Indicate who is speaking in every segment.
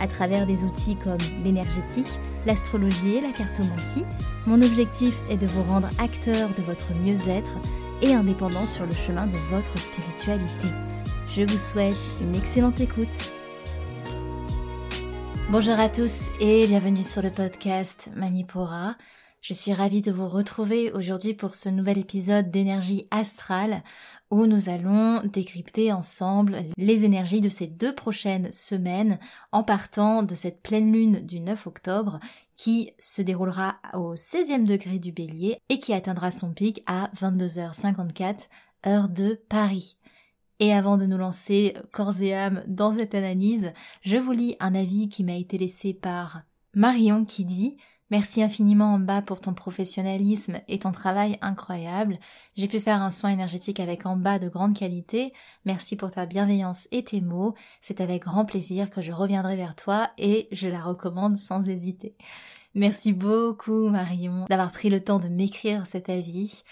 Speaker 1: À travers des outils comme l'énergétique, l'astrologie et la cartomancie, mon objectif est de vous rendre acteur de votre mieux-être et indépendant sur le chemin de votre spiritualité. Je vous souhaite une excellente écoute. Bonjour à tous et bienvenue sur le podcast Manipura. Je suis ravie de vous retrouver aujourd'hui pour ce nouvel épisode d'énergie astrale où nous allons décrypter ensemble les énergies de ces deux prochaines semaines en partant de cette pleine lune du 9 octobre qui se déroulera au 16e degré du bélier et qui atteindra son pic à 22h54 heure de Paris. Et avant de nous lancer corps et âme dans cette analyse, je vous lis un avis qui m'a été laissé par Marion qui dit Merci infiniment en bas pour ton professionnalisme et ton travail incroyable. J'ai pu faire un soin énergétique avec bas de grande qualité. Merci pour ta bienveillance et tes mots. C'est avec grand plaisir que je reviendrai vers toi et je la recommande sans hésiter. Merci beaucoup Marion d'avoir pris le temps de m'écrire cet avis.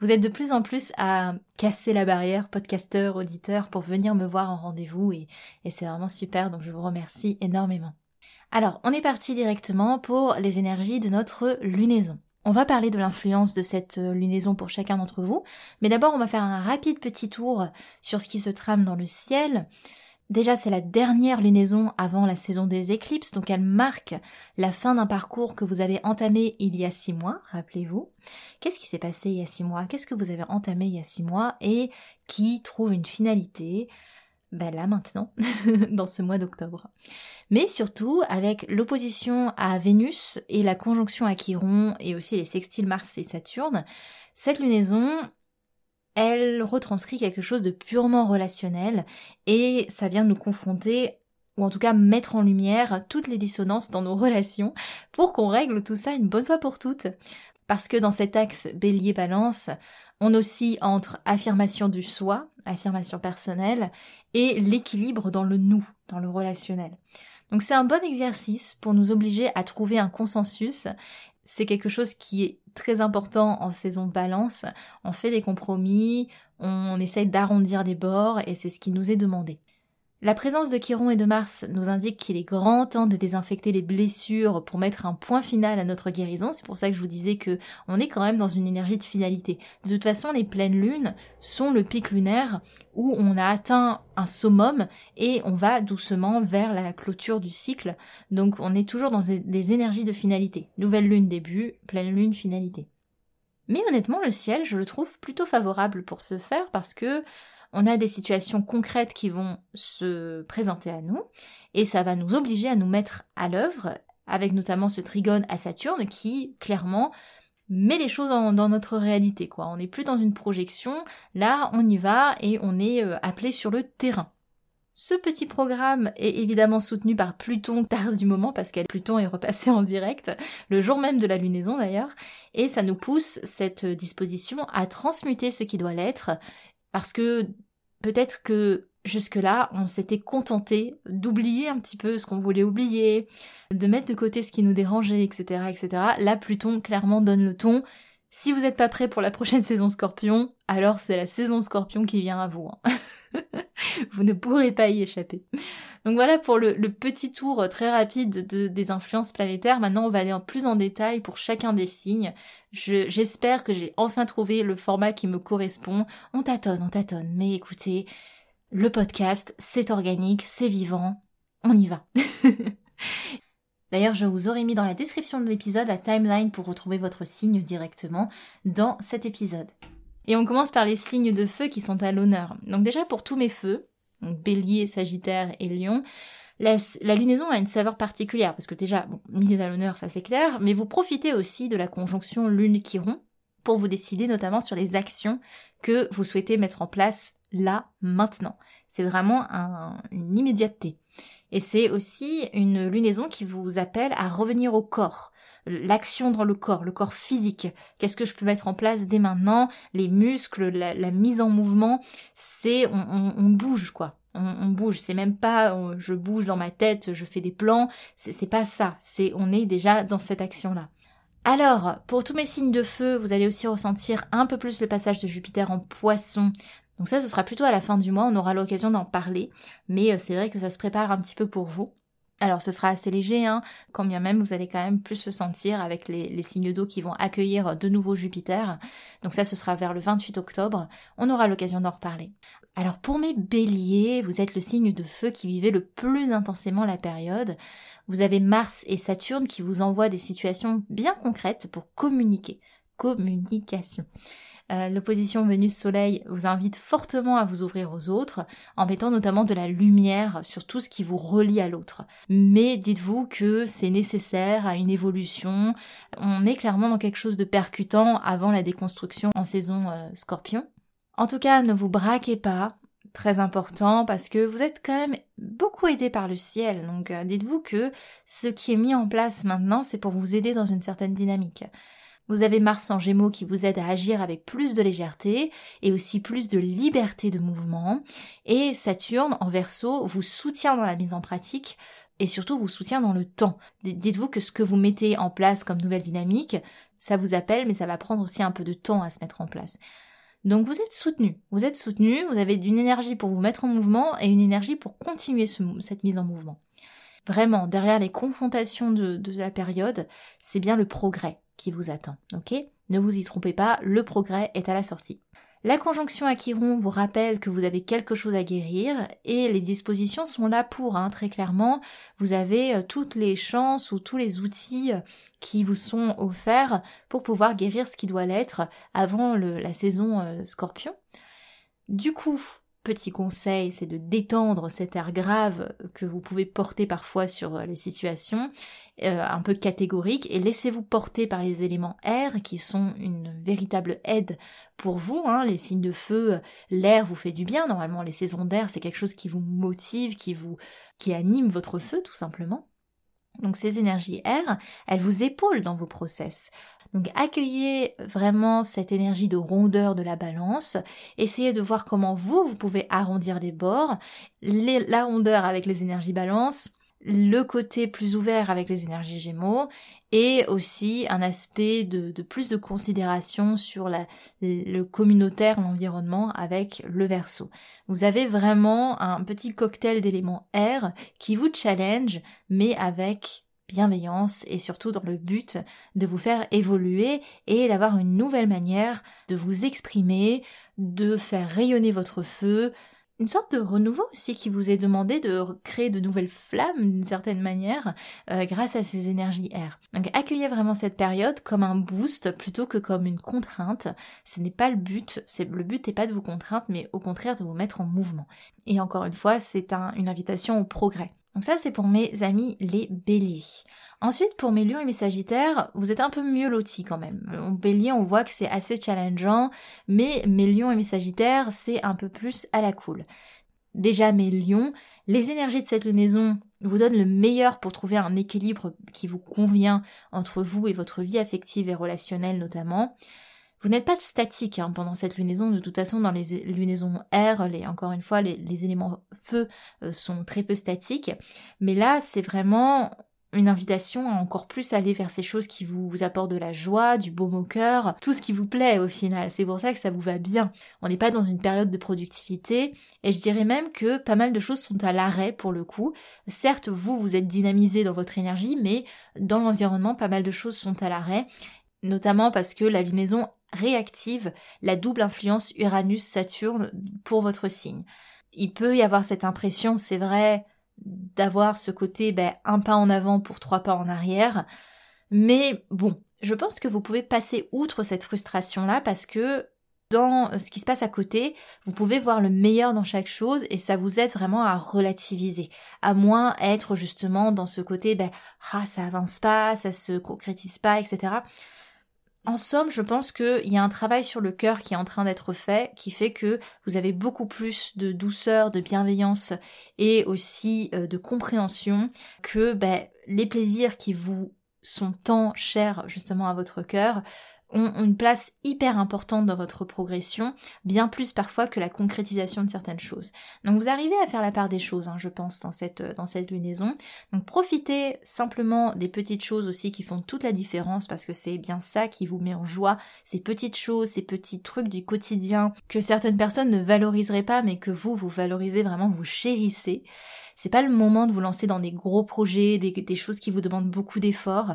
Speaker 1: Vous êtes de plus en plus à casser la barrière podcasteur, auditeur pour venir me voir en rendez-vous et, et c'est vraiment super donc je vous remercie énormément. Alors, on est parti directement pour les énergies de notre lunaison. On va parler de l'influence de cette euh, lunaison pour chacun d'entre vous, mais d'abord on va faire un rapide petit tour sur ce qui se trame dans le ciel. Déjà, c'est la dernière lunaison avant la saison des éclipses, donc elle marque la fin d'un parcours que vous avez entamé il y a six mois, rappelez-vous. Qu'est-ce qui s'est passé il y a six mois? Qu'est-ce que vous avez entamé il y a six mois? Et qui trouve une finalité? Ben là maintenant, dans ce mois d'octobre. Mais surtout avec l'opposition à Vénus et la conjonction à Chiron et aussi les sextiles Mars et Saturne, cette lunaison, elle retranscrit quelque chose de purement relationnel et ça vient nous confronter ou en tout cas mettre en lumière toutes les dissonances dans nos relations pour qu'on règle tout ça une bonne fois pour toutes. Parce que dans cet axe bélier-balance, on oscille entre affirmation du soi, affirmation personnelle, et l'équilibre dans le nous, dans le relationnel. Donc c'est un bon exercice pour nous obliger à trouver un consensus. C'est quelque chose qui est très important en saison balance. On fait des compromis, on essaye d'arrondir des bords et c'est ce qui nous est demandé. La présence de Chiron et de Mars nous indique qu'il est grand temps de désinfecter les blessures pour mettre un point final à notre guérison. C'est pour ça que je vous disais que on est quand même dans une énergie de finalité. De toute façon, les pleines lunes sont le pic lunaire où on a atteint un summum et on va doucement vers la clôture du cycle. Donc on est toujours dans des énergies de finalité. Nouvelle lune début, pleine lune finalité. Mais honnêtement, le ciel, je le trouve plutôt favorable pour ce faire parce que on a des situations concrètes qui vont se présenter à nous, et ça va nous obliger à nous mettre à l'œuvre, avec notamment ce trigone à Saturne qui, clairement, met les choses dans, notre réalité, quoi. On n'est plus dans une projection, là, on y va et on est euh, appelé sur le terrain. Ce petit programme est évidemment soutenu par Pluton tard du moment parce que Pluton est repassé en direct le jour même de la lunaison d'ailleurs et ça nous pousse cette disposition à transmuter ce qui doit l'être parce que peut-être que jusque-là, on s'était contenté d'oublier un petit peu ce qu'on voulait oublier, de mettre de côté ce qui nous dérangeait, etc., etc. Là, Pluton clairement donne le ton. Si vous n'êtes pas prêt pour la prochaine saison Scorpion, alors c'est la saison Scorpion qui vient à vous. Hein. vous ne pourrez pas y échapper. Donc voilà pour le, petit tour très rapide de, des influences planétaires. Maintenant, on va aller en plus en détail pour chacun des signes. J'espère que j'ai enfin trouvé le format qui me correspond. On tâtonne, on tâtonne. Mais écoutez, le podcast, c'est organique, c'est vivant. On y va. D'ailleurs, je vous aurais mis dans la description de l'épisode la timeline pour retrouver votre signe directement dans cet épisode. Et on commence par les signes de feu qui sont à l'honneur. Donc déjà pour tous mes feux, bélier, sagittaire et lion, la, lunaison a une saveur particulière, parce que déjà, bon, à l'honneur, ça c'est clair, mais vous profitez aussi de la conjonction lune-chiron pour vous décider notamment sur les actions que vous souhaitez mettre en place là, maintenant. C'est vraiment une immédiateté. Et c'est aussi une lunaison qui vous appelle à revenir au corps, l'action dans le corps, le corps physique. Qu'est-ce que je peux mettre en place dès maintenant? Les muscles, la, mise en mouvement, c'est on, bouge quoi. On, bouge, c'est même pas je bouge dans ma tête, je fais des plans, c'est pas ça, c'est on est déjà dans cette action-là. Alors, pour tous mes signes de feu, vous allez aussi ressentir un peu plus le passage de Jupiter en poisson. Donc ça, ce sera plutôt à la fin du mois, on aura l'occasion d'en parler, mais euh, c'est vrai que ça se prépare un petit peu pour vous. Alors ce sera assez léger, hein, quand bien même vous allez quand même plus se sentir avec les, signes d'eau qui vont accueillir de nouveau Jupiter. Donc ça ce sera vers le 28 octobre, on aura l'occasion d'en reparler. Alors pour mes béliers, vous êtes le signe de feu qui vivait le plus intensément la période. Vous avez Mars et Saturne qui vous envoient des situations bien concrètes pour communiquer. Communication. Euh, l'opposition Vénus-Soleil vous invite fortement à vous ouvrir aux autres, en mettant notamment de la lumière sur tout ce qui vous relie à l'autre. Mais dites-vous que c'est nécessaire à une évolution. On est clairement dans quelque chose de percutant avant la déconstruction en saison euh, scorpion. En tout cas, ne vous braquez pas, très important parce que vous êtes quand même beaucoup aidé par le ciel. Donc euh, dites-vous que ce qui est mis en place maintenant, c'est pour vous aider dans une certaine dynamique. Vous avez Mars en Gémeaux qui vous aide à agir avec plus de légèreté et aussi plus de liberté de mouvement. Et Saturne en Verseau vous soutient dans la mise en pratique et surtout vous soutient dans le temps. Dites-vous que ce que vous mettez en place comme nouvelle dynamique, ça vous appelle, mais ça va prendre aussi un peu de temps à se mettre en place. Donc vous êtes soutenu, vous êtes soutenu, vous avez une énergie pour vous mettre en mouvement et une énergie pour continuer cette mise en mouvement. Vraiment, derrière les confrontations de la période, c'est bien le progrès vous attend. Ok? Ne vous y trompez pas, le progrès est à la sortie. La conjonction à Chiron vous rappelle que vous avez quelque chose à guérir et les dispositions sont là pour, hein, très clairement. Vous avez euh, toutes les chances ou tous les outils euh, qui vous sont offerts pour pouvoir guérir ce qui doit l'être avant la saison euh, scorpion. Du coup, petit conseil, c'est de détendre cet air grave que vous pouvez porter parfois sur les situations, euh, un peu catégorique, et laissez-vous porter par les éléments air qui sont une véritable aide pour vous. Hein. Les signes de feu, l'air vous fait du bien. Normalement, les saisons d'air, c'est quelque chose qui vous motive, qui vous, qui anime votre feu, tout simplement. Donc ces énergies air, elles vous épaulent dans vos process. Donc accueillez vraiment cette énergie de rondeur de la balance, essayez de voir comment vous, vous pouvez arrondir les bords, la rondeur avec les énergies balance, le côté plus ouvert avec les énergies gémeaux et aussi un aspect de, plus de considération sur le communautaire, l'environnement avec le verso. Vous avez vraiment un petit cocktail d'éléments air qui vous challenge mais avec bienveillance et surtout dans le but de vous faire évoluer et d'avoir une nouvelle manière de vous exprimer, de faire rayonner votre feu, une sorte de renouveau aussi qui vous est demandé de créer de nouvelles flammes d'une certaine manière euh, grâce à ces énergies air. Donc accueillez vraiment cette période comme un boost plutôt que comme une contrainte. Ce n'est pas le but, c'est le but n'est pas de vous contraindre mais au contraire de vous mettre en mouvement. Et encore une fois, c'est une invitation au progrès. Donc ça, c'est pour mes amis les béliers. Ensuite, pour mes lions et mes sagittaires, vous êtes un peu mieux lotis quand même. En bélier, on voit que c'est assez challengeant, mais mes lions et mes sagittaires, c'est un peu plus à la cool. Déjà, mes lions, les énergies de cette lunaison vous donnent le meilleur pour trouver un équilibre qui vous convient entre vous et votre vie affective et relationnelle notamment. Vous n'êtes pas statique hein, pendant cette lunaison. De toute façon, dans les lunaisons air, les, encore une fois, les, éléments feu euh, sont très peu statiques. Mais là, c'est vraiment une invitation à encore plus aller vers ces choses qui vous, apportent de la joie, du baume au cœur, tout ce qui vous plaît au final. C'est pour ça que ça vous va bien. On n'est pas dans une période de productivité et je dirais même que pas mal de choses sont à l'arrêt pour le coup. Certes, vous, vous êtes dynamisé dans votre énergie, mais dans l'environnement, pas mal de choses sont à l'arrêt notamment parce que la lunaison réactive la double influence Uranus-Saturne pour votre signe. Il peut y avoir cette impression, c'est vrai, d'avoir ce côté ben, un pas en avant pour trois pas en arrière, mais bon, je pense que vous pouvez passer outre cette frustration-là parce que dans ce qui se passe à côté, vous pouvez voir le meilleur dans chaque chose et ça vous aide vraiment à relativiser, à moins être justement dans ce côté, ben, ah, ça avance pas, ça se concrétise pas, etc En somme, je pense qu'il y a un travail sur le cœur qui est en train d'être fait, qui fait que vous avez beaucoup plus de douceur, de bienveillance et aussi euh, de compréhension que ben, les plaisirs qui vous sont tant chers justement à votre cœur ont une place hyper importante dans votre progression, bien plus parfois que la concrétisation de certaines choses. Donc vous arrivez à faire la part des choses, hein, je pense, dans cette, dans cette lunaison. Donc profitez simplement des petites choses aussi qui font toute la différence, parce que c'est bien ça qui vous met en joie, ces petites choses, ces petits trucs du quotidien que certaines personnes ne valoriseraient pas, mais que vous, vous valorisez vraiment, vous chérissez. C'est pas le moment de vous lancer dans des gros projets, des choses qui vous demandent beaucoup d'efforts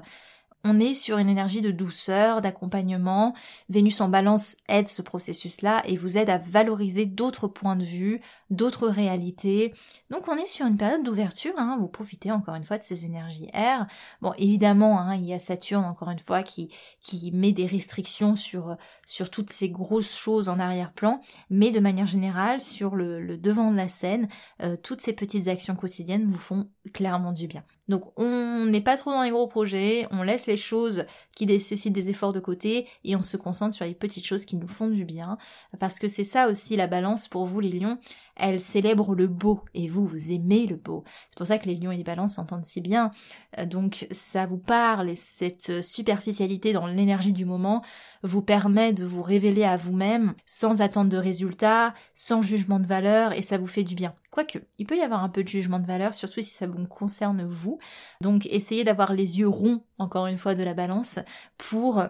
Speaker 1: on est sur une énergie de douceur, d'accompagnement. Vénus en balance aide ce processus-là et vous aide à valoriser d'autres points de vue, d'autres réalités. Donc on est sur une période d'ouverture, hein. vous profitez encore une fois de ces énergies air. Bon, évidemment, hein, il y a Saturne encore une fois qui, qui met des restrictions sur, sur toutes ces grosses choses en arrière-plan, mais de manière générale, sur le, devant de la scène, euh, toutes ces petites actions quotidiennes vous font clairement du bien. Donc on n'est pas trop dans les gros projets, on laisse les choses qui nécessitent des efforts de côté et on se concentre sur les petites choses qui nous font du bien. Parce que c'est ça aussi la balance pour vous les lions, elle célèbre le beau et vous, vous aimez le beau. C'est pour ça que les lions et les balances s'entendent si bien. Euh, donc ça vous parle et cette superficialité dans l'énergie du moment vous permet de vous révéler à vous-même sans attendre de résultats, sans jugement de valeur et ça vous fait du bien. Quoique, il peut y avoir un peu de jugement de valeur, surtout si ça vous concerne vous. Donc essayez d'avoir les yeux ronds, encore une fois, de la balance pour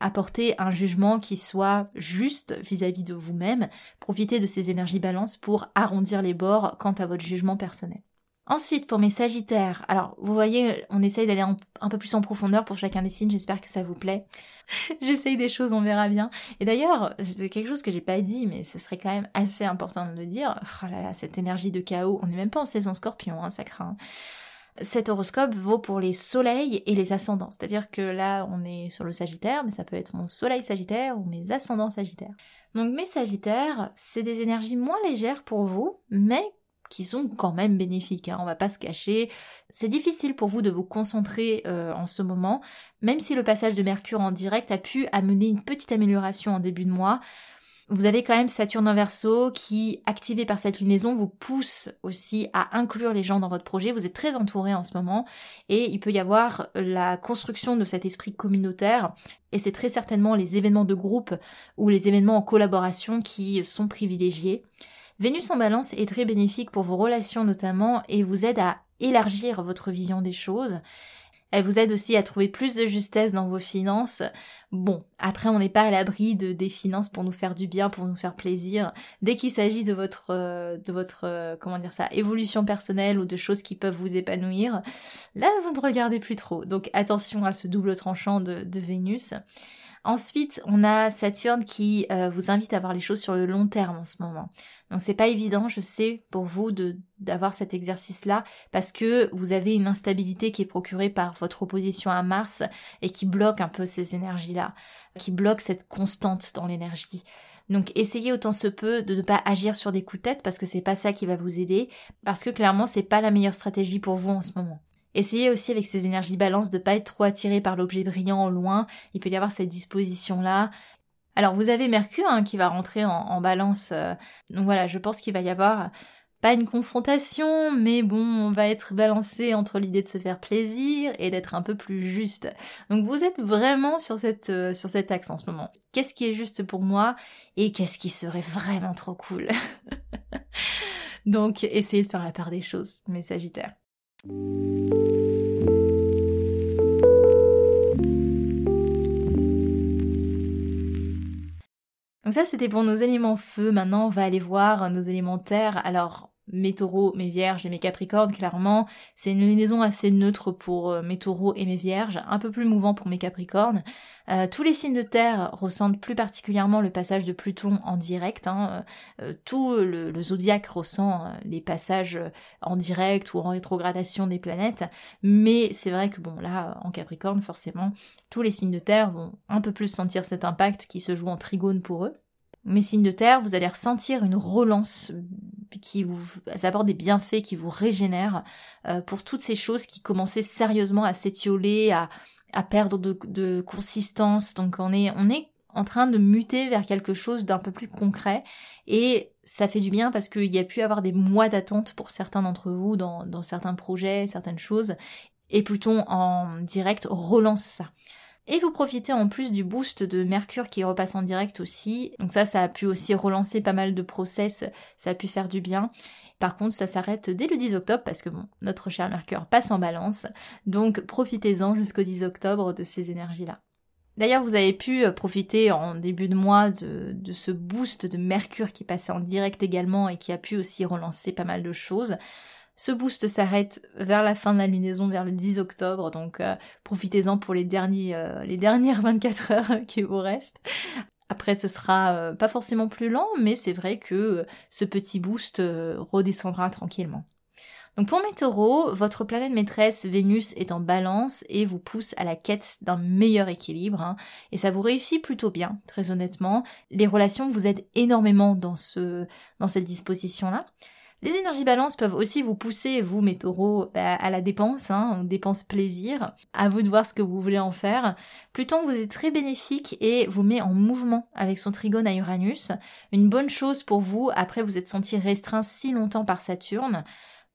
Speaker 1: apporter un jugement qui soit juste vis-à-vis de vous-même. Profitez de ces énergies balance pour arrondir les bords quant à votre jugement personnel. Ensuite, pour mes sagittaires, alors vous voyez, on essaye d'aller un peu plus en profondeur pour chacun des signes, j'espère que ça vous plaît. J'essaye des choses, on verra bien. Et d'ailleurs, c'est quelque chose que j'ai pas dit, mais ce serait quand même assez important de le dire. Oh là là, cette énergie de chaos, on n'est même pas en saison scorpion, hein, ça craint. Cet horoscope vaut pour les soleils et les ascendants. C'est-à-dire que là, on est sur le sagittaire, mais ça peut être mon soleil sagittaire ou mes ascendants sagittaires. Donc mes sagittaires, c'est des énergies moins légères pour vous, mais qui sont quand même bénéfiques, hein, on va pas se cacher. C'est difficile pour vous de vous concentrer euh, en ce moment, même si le passage de Mercure en direct a pu amener une petite amélioration en début de mois. Vous avez quand même Saturne en verso qui, activé par cette lunaison, vous pousse aussi à inclure les gens dans votre projet. Vous êtes très entouré en ce moment et il peut y avoir la construction de cet esprit communautaire et c'est très certainement les événements de groupe ou les événements en collaboration qui sont privilégiés. Vénus en balance est très bénéfique pour vos relations notamment et vous aide à élargir votre vision des choses. Elle vous aide aussi à trouver plus de justesse dans vos finances. Bon, après on n'est pas à l'abri de des finances pour nous faire du bien, pour nous faire plaisir. Dès qu'il s'agit de votre euh, de votre euh, comment dire ça, évolution personnelle ou de choses qui peuvent vous épanouir, là vous ne regardez plus trop. Donc attention à ce double tranchant de, de Vénus. Ensuite, on a Saturne qui euh, vous invite à voir les choses sur le long terme en ce moment. Donc c'est pas évident, je sais, pour vous de d'avoir cet exercice-là parce que vous avez une instabilité qui est procurée par votre opposition à Mars et qui bloque un peu ces énergies-là, qui bloque cette constante dans l'énergie. Donc essayez autant se peut de ne pas agir sur des coups de tête parce que c'est pas ça qui va vous aider parce que clairement c'est pas la meilleure stratégie pour vous en ce moment. Essayez aussi avec ces énergies balance de pas être trop attiré par l'objet brillant au loin. Il peut y avoir cette disposition là. Alors vous avez Mercure hein, qui va rentrer en, balance. Euh, donc voilà, je pense qu'il va y avoir pas une confrontation, mais bon, on va être balancé entre l'idée de se faire plaisir et d'être un peu plus juste. Donc vous êtes vraiment sur cette euh, sur cet axe en ce moment. Qu'est-ce qui est juste pour moi et qu'est-ce qui serait vraiment trop cool? Donc essayez de faire la part des choses, mes Sagittaires. Donc ça, c'était pour nos éléments feu. Maintenant, on va aller voir nos éléments. Alors, mes taureaux, mes vierges et mes capricornes, clairement, c'est une lunaison assez neutre pour euh, mes taureaux et mes vierges, un peu plus mouvant pour mes capricornes. Euh, tous les signes de terre ressentent plus particulièrement le passage de Pluton en direct. Hein. Euh, tout le, le, zodiaque ressent les passages en direct ou en rétrogradation des planètes. Mais c'est vrai que bon, là, en capricorne, forcément, tous les signes de terre vont un peu plus sentir cet impact qui se joue en trigone pour eux. Mes signes de terre, vous allez ressentir une relance qui vous apporte des bienfaits, qui vous régénèrent euh, pour toutes ces choses qui commençaient sérieusement à s'étioler, à, à perdre de, consistance. Donc on est, on est en train de muter vers quelque chose d'un peu plus concret et ça fait du bien parce qu'il y a pu avoir des mois d'attente pour certains d'entre vous dans, dans certains projets, certaines choses et Pluton en direct relance ça. Et vous profitez en plus du boost de Mercure qui repasse en direct aussi. Donc ça, ça a pu aussi relancer pas mal de process, ça a pu faire du bien. Par contre, ça s'arrête dès le 10 octobre parce que bon, notre cher Mercure passe en balance. Donc profitez-en jusqu'au 10 octobre de ces énergies-là. D'ailleurs, vous avez pu euh, profiter en début de mois de, de, ce boost de Mercure qui passait en direct également et qui a pu aussi relancer pas mal de choses. Ce boost s'arrête vers la fin de la lunaison, vers le 10 octobre, donc euh, profitez-en pour les, derniers, euh, les dernières 24 heures qui vous restent. Après, ce sera euh, pas forcément plus lent, mais c'est vrai que ce petit boost redescendra tranquillement. Donc pour mes taureaux, votre planète maîtresse Vénus est en balance et vous pousse à la quête d'un meilleur équilibre. Hein. et ça vous réussit plutôt bien, très honnêtement. Les relations vous aident énormément dans, ce, dans cette disposition-là. Les énergies balance peuvent aussi vous pousser, vous mes taureaux, bah, à la dépense, hein, dépense plaisir. À vous de voir ce que vous voulez en faire. Pluton vous est très bénéfique et vous met en mouvement avec son trigone à Uranus. Une bonne chose pour vous après vous êtes senti restreint si longtemps par Saturne.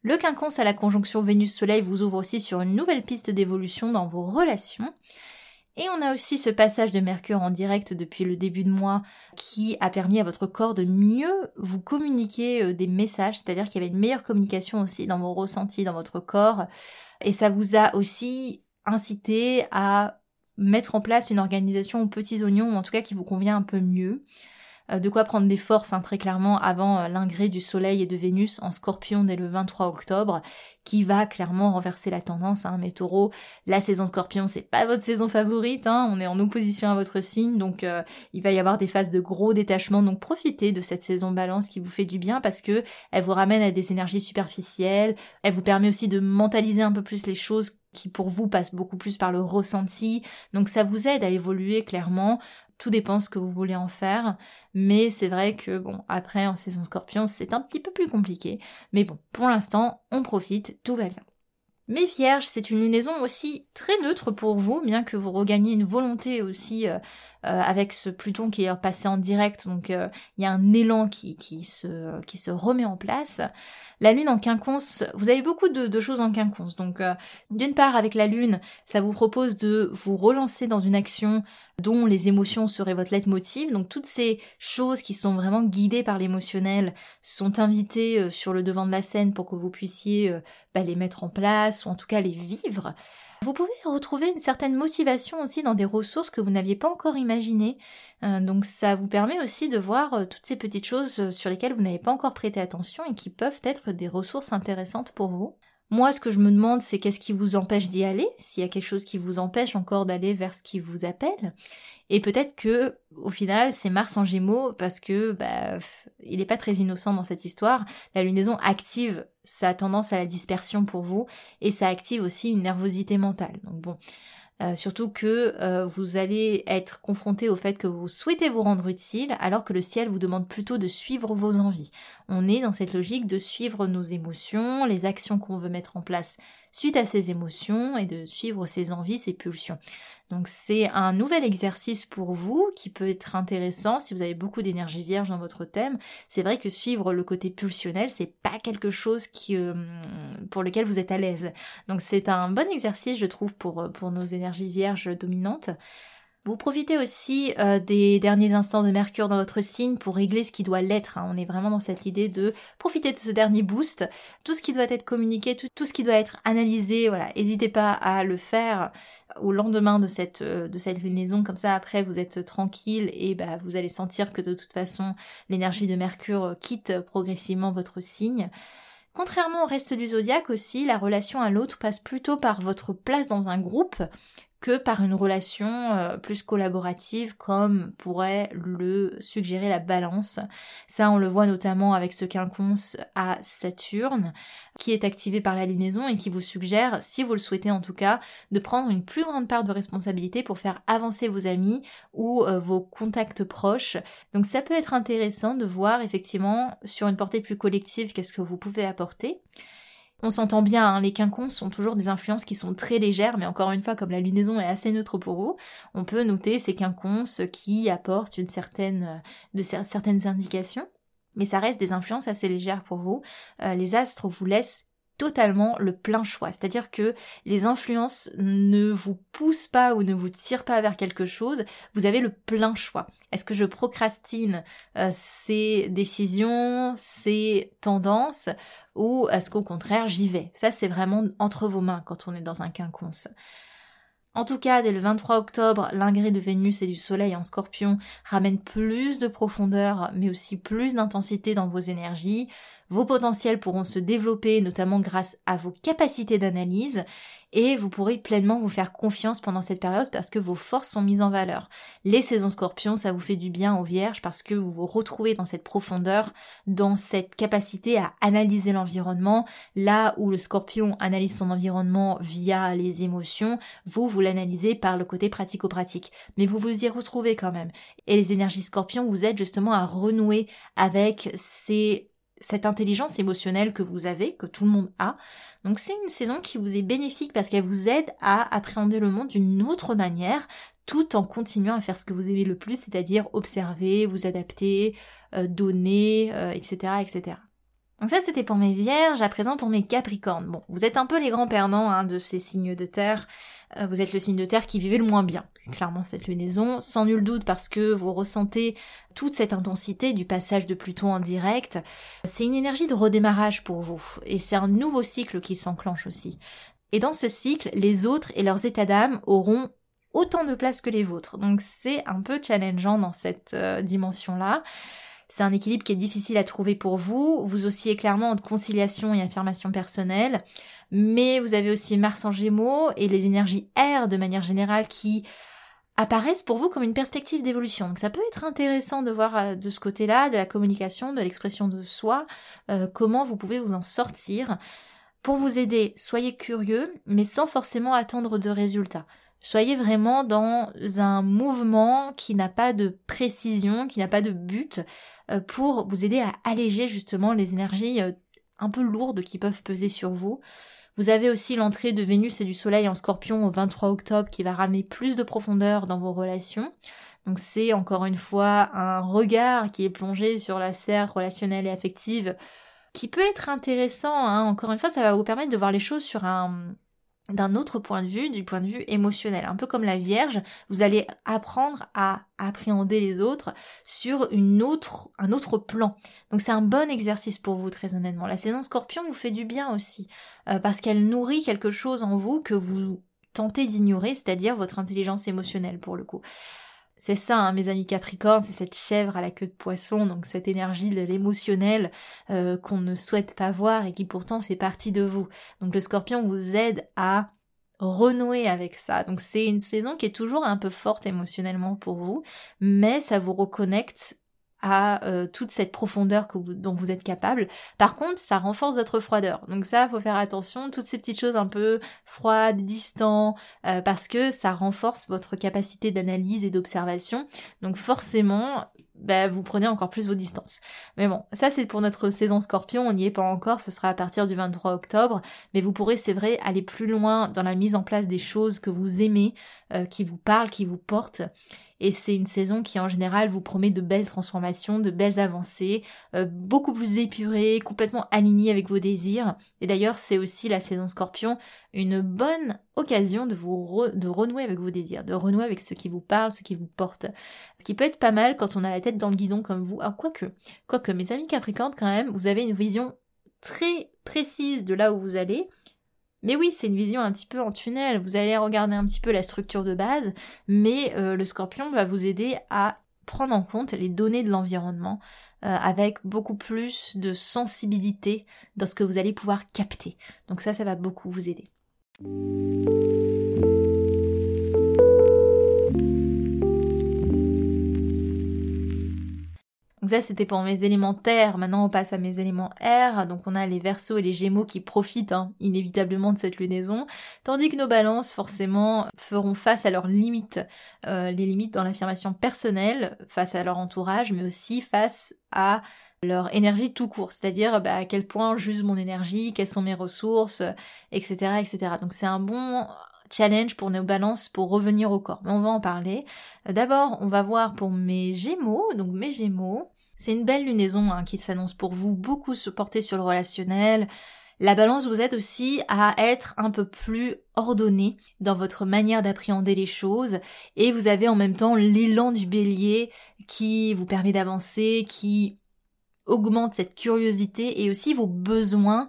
Speaker 1: Le quinconce à la conjonction Vénus-Soleil vous ouvre aussi sur une nouvelle piste d'évolution dans vos relations. Et on a aussi ce passage de Mercure en direct depuis le début de mois qui a permis à votre corps de mieux vous communiquer euh, des messages, c'est-à-dire qu'il y avait une meilleure communication aussi dans vos ressentis, dans votre corps. Et ça vous a aussi incité à mettre en place une organisation aux petits oignons, ou en tout cas qui vous convient un peu mieux. Euh, de quoi prendre des forces hein, très clairement avant euh, l'ingré du Soleil et de Vénus en Scorpion dès le 23 octobre, qui va clairement renverser la tendance. Hein, mes taureaux, la saison Scorpion, c'est pas votre saison favorite, hein, on est en opposition à votre signe, donc euh, il va y avoir des phases de gros détachement, donc profitez de cette saison Balance qui vous fait du bien parce que elle vous ramène à des énergies superficielles, elle vous permet aussi de mentaliser un peu plus les choses qui pour vous passent beaucoup plus par le ressenti. Donc ça vous aide à évoluer clairement. Tout dépend ce que vous voulez en faire. Mais c'est vrai que, bon, après, en saison scorpion, c'est un petit peu plus compliqué. Mais bon, pour l'instant, on profite, tout va bien. Mais vierge, c'est une lunaison aussi très neutre pour vous, bien que vous regagnez une volonté aussi euh, avec ce Pluton qui est passé en direct, donc euh, il y a un élan qui, se, remet en place. La lune en quinconce, vous avez beaucoup de, choses en quinconce. Donc euh, d'une part avec la lune, ça vous propose de vous relancer dans une action dont les émotions seraient votre leitmotiv. Donc toutes ces choses qui sont vraiment guidées par l'émotionnel sont invitées sur le devant de la scène pour que vous puissiez bah, les mettre en place ou en tout cas les vivre. Vous pouvez retrouver une certaine motivation aussi dans des ressources que vous n'aviez pas encore imaginées. Euh, donc ça vous permet aussi de voir euh, toutes ces petites choses euh, sur lesquelles vous n'avez pas encore prêté attention et qui peuvent être des ressources intéressantes pour vous. Moi, ce que je me demande, c'est qu'est-ce qui vous empêche d'y aller, s'il y a quelque chose qui vous empêche encore d'aller vers ce qui vous appelle. Et peut-être que, au final, c'est Mars en Gémeaux parce que, bah, il n'est pas très innocent dans cette histoire. La lunaison active sa tendance à la dispersion pour vous et ça active aussi une nervosité mentale. Donc bon, euh, surtout que euh, vous allez être confronté au fait que vous souhaitez vous rendre utile alors que le ciel vous demande plutôt de suivre vos envies. On est dans cette logique de suivre nos émotions, les actions qu'on veut mettre en place suite à ces émotions et de suivre ses envies, ses pulsions. Donc c'est un nouvel exercice pour vous qui peut être intéressant si vous avez beaucoup d'énergie vierge dans votre thème. C'est vrai que suivre le côté pulsionnel, c'est pas quelque chose qui, euh, pour lequel vous êtes à l'aise. Donc c'est un bon exercice, je trouve, pour, pour nos énergies vierges dominantes. Vous profitez aussi euh, des derniers instants de Mercure dans votre signe pour régler ce qui doit l'être. Hein. On est vraiment dans cette idée de profiter de ce dernier boost, tout ce qui doit être communiqué, tout, ce qui doit être analysé. Voilà, n'hésitez pas à le faire au lendemain de cette euh, de cette lunaison. Comme ça, après, vous êtes tranquille et bah, vous allez sentir que de toute façon, l'énergie de Mercure quitte progressivement votre signe. Contrairement au reste du zodiaque aussi, la relation à l'autre passe plutôt par votre place dans un groupe que par une relation euh, plus collaborative comme pourrait le suggérer la balance. Ça on le voit notamment avec ce quinconce à Saturne qui est activé par la lunaison et qui vous suggère, si vous le souhaitez en tout cas, de prendre une plus grande part de responsabilité pour faire avancer vos amis ou euh, vos contacts proches. Donc ça peut être intéressant de voir effectivement sur une portée plus collective qu'est-ce que vous pouvez apporter. On s'entend bien, hein, les quinconces sont toujours des influences qui sont très légères, mais encore une fois, comme la lunaison est assez neutre pour vous, on peut noter ces quinconces qui apportent une certaine, euh, de certaines indications, mais ça reste des influences assez légères pour vous. Euh, les astres vous laissent totalement le plein choix. C'est-à-dire que les influences ne vous poussent pas ou ne vous tirent pas vers quelque chose, vous avez le plein choix. Est-ce que je procrastine euh, ces décisions, ces tendances, ou est-ce qu'au contraire j'y vais? Ça c'est vraiment entre vos mains quand on est dans un quinconce. En tout cas, dès le 23 octobre, l'ingré de Vénus et du Soleil en scorpion ramène plus de profondeur, mais aussi plus d'intensité dans vos énergies. Vos potentiels pourront se développer notamment grâce à vos capacités d'analyse et vous pourrez pleinement vous faire confiance pendant cette période parce que vos forces sont mises en valeur. Les saisons scorpions, ça vous fait du bien aux vierges parce que vous vous retrouvez dans cette profondeur, dans cette capacité à analyser l'environnement. Là où le scorpion analyse son environnement via les émotions, vous, vous l'analysez par le côté pratico-pratique. Mais vous vous y retrouvez quand même. Et les énergies scorpions vous aident justement à renouer avec ces cette intelligence émotionnelle que vous avez, que tout le monde a. Donc c'est une saison qui vous est bénéfique parce qu'elle vous aide à appréhender le monde d'une autre manière, tout en continuant à faire ce que vous aimez le plus, c'est-à-dire observer, vous adapter, euh, donner, etc., euh, etc. Donc ça c'était pour mes vierges, à présent pour mes capricornes. Bon, vous êtes un peu les grands perdants hein, de ces signes de terre. Euh, vous êtes le signe de terre qui vivait le moins bien, clairement cette lunaison, sans nul doute parce que vous ressentez toute cette intensité du passage de Pluton en direct. C'est une énergie de redémarrage pour vous, et c'est un nouveau cycle qui s'enclenche aussi. Et dans ce cycle, les autres et leurs états d'âme auront autant de place que les vôtres. Donc c'est un peu challengeant dans cette euh, dimension-là. C'est un équilibre qui est difficile à trouver pour vous. Vous oscillez clairement entre conciliation et affirmation personnelle. Mais vous avez aussi Mars en Gémeaux et les énergies R de manière générale qui apparaissent pour vous comme une perspective d'évolution. Donc ça peut être intéressant de voir euh, de ce côté-là, de la communication, de l'expression de soi, euh, comment vous pouvez vous en sortir. Pour vous aider, soyez curieux, mais sans forcément attendre de résultats. Soyez vraiment dans un mouvement qui n'a pas de précision, qui n'a pas de but, euh, pour vous aider à alléger justement les énergies euh, un peu lourdes qui peuvent peser sur vous. Vous avez aussi l'entrée de Vénus et du Soleil en Scorpion au 23 octobre qui va ramener plus de profondeur dans vos relations. Donc c'est encore une fois un regard qui est plongé sur la serre relationnelle et affective qui peut être intéressant. Hein. Encore une fois, ça va vous permettre de voir les choses sur un, d'un autre point de vue, du point de vue émotionnel. Un peu comme la Vierge, vous allez apprendre à appréhender les autres sur une autre, un autre plan. Donc c'est un bon exercice pour vous, très honnêtement. La saison Scorpion vous fait du bien aussi, euh, parce qu'elle nourrit quelque chose en vous que vous tentez d'ignorer, c'est-à-dire votre intelligence émotionnelle pour le coup. C'est ça, hein, mes amis Capricornes, c'est cette chèvre à la queue de poisson, donc cette énergie de l'émotionnel euh, qu'on ne souhaite pas voir et qui pourtant fait partie de vous. Donc le scorpion vous aide à renouer avec ça. Donc c'est une saison qui est toujours un peu forte émotionnellement pour vous, mais ça vous reconnecte à euh, toute cette profondeur que dont vous êtes capable. Par contre, ça renforce votre froideur. Donc ça, faut faire attention, toutes ces petites choses un peu froides, distantes, euh, parce que ça renforce votre capacité d'analyse et d'observation. Donc forcément, bah, vous prenez encore plus vos distances. Mais bon, ça c'est pour notre saison scorpion, on n'y est pas encore, ce sera à partir du 23 octobre, mais vous pourrez, c'est vrai, aller plus loin dans la mise en place des choses que vous aimez, euh, qui vous parlent, qui vous portent et c'est une saison qui en général vous promet de belles transformations, de belles avancées, euh, beaucoup plus épurée, complètement alignée avec vos désirs. Et d'ailleurs, c'est aussi la saison Scorpion une bonne occasion de vous de renouer avec vos désirs, de renouer avec ce qui vous parle, ce qui vous porte. Ce qui peut être pas mal quand on a la tête dans le guidon comme vous. Ah, quoique, quoique mes amis Capricorne quand même, vous avez une vision très précise de là où vous allez mais oui, c'est une vision un petit peu en tunnel. Vous allez regarder un petit peu la structure de base, mais euh, le scorpion va vous aider à prendre en compte les données de l'environnement euh, avec beaucoup plus de sensibilité dans ce que vous allez pouvoir capter. Donc ça, ça va beaucoup vous aider. Donc ça, c'était pour mes éléments terre. Maintenant, on passe à mes éléments air. Donc on a les versos et les gémeaux qui profitent hein, inévitablement de cette lunaison. Tandis que nos balances, forcément, feront face à leurs limites. Euh, les limites dans l'affirmation personnelle, face à leur entourage, mais aussi face à leur énergie tout court, c'est-à-dire bah, à quel point j'use mon énergie, quelles sont mes ressources, etc., etc. Donc c'est un bon challenge pour nos balances pour revenir au corps. Mais on va en parler. D'abord, on va voir pour mes Gémeaux, donc mes Gémeaux. C'est une belle lunaison hein, qui s'annonce pour vous, beaucoup se porter sur le relationnel. La balance vous aide aussi à être un peu plus ordonné dans votre manière d'appréhender les choses et vous avez en même temps l'élan du bélier qui vous permet d'avancer, qui augmente cette curiosité et aussi vos besoins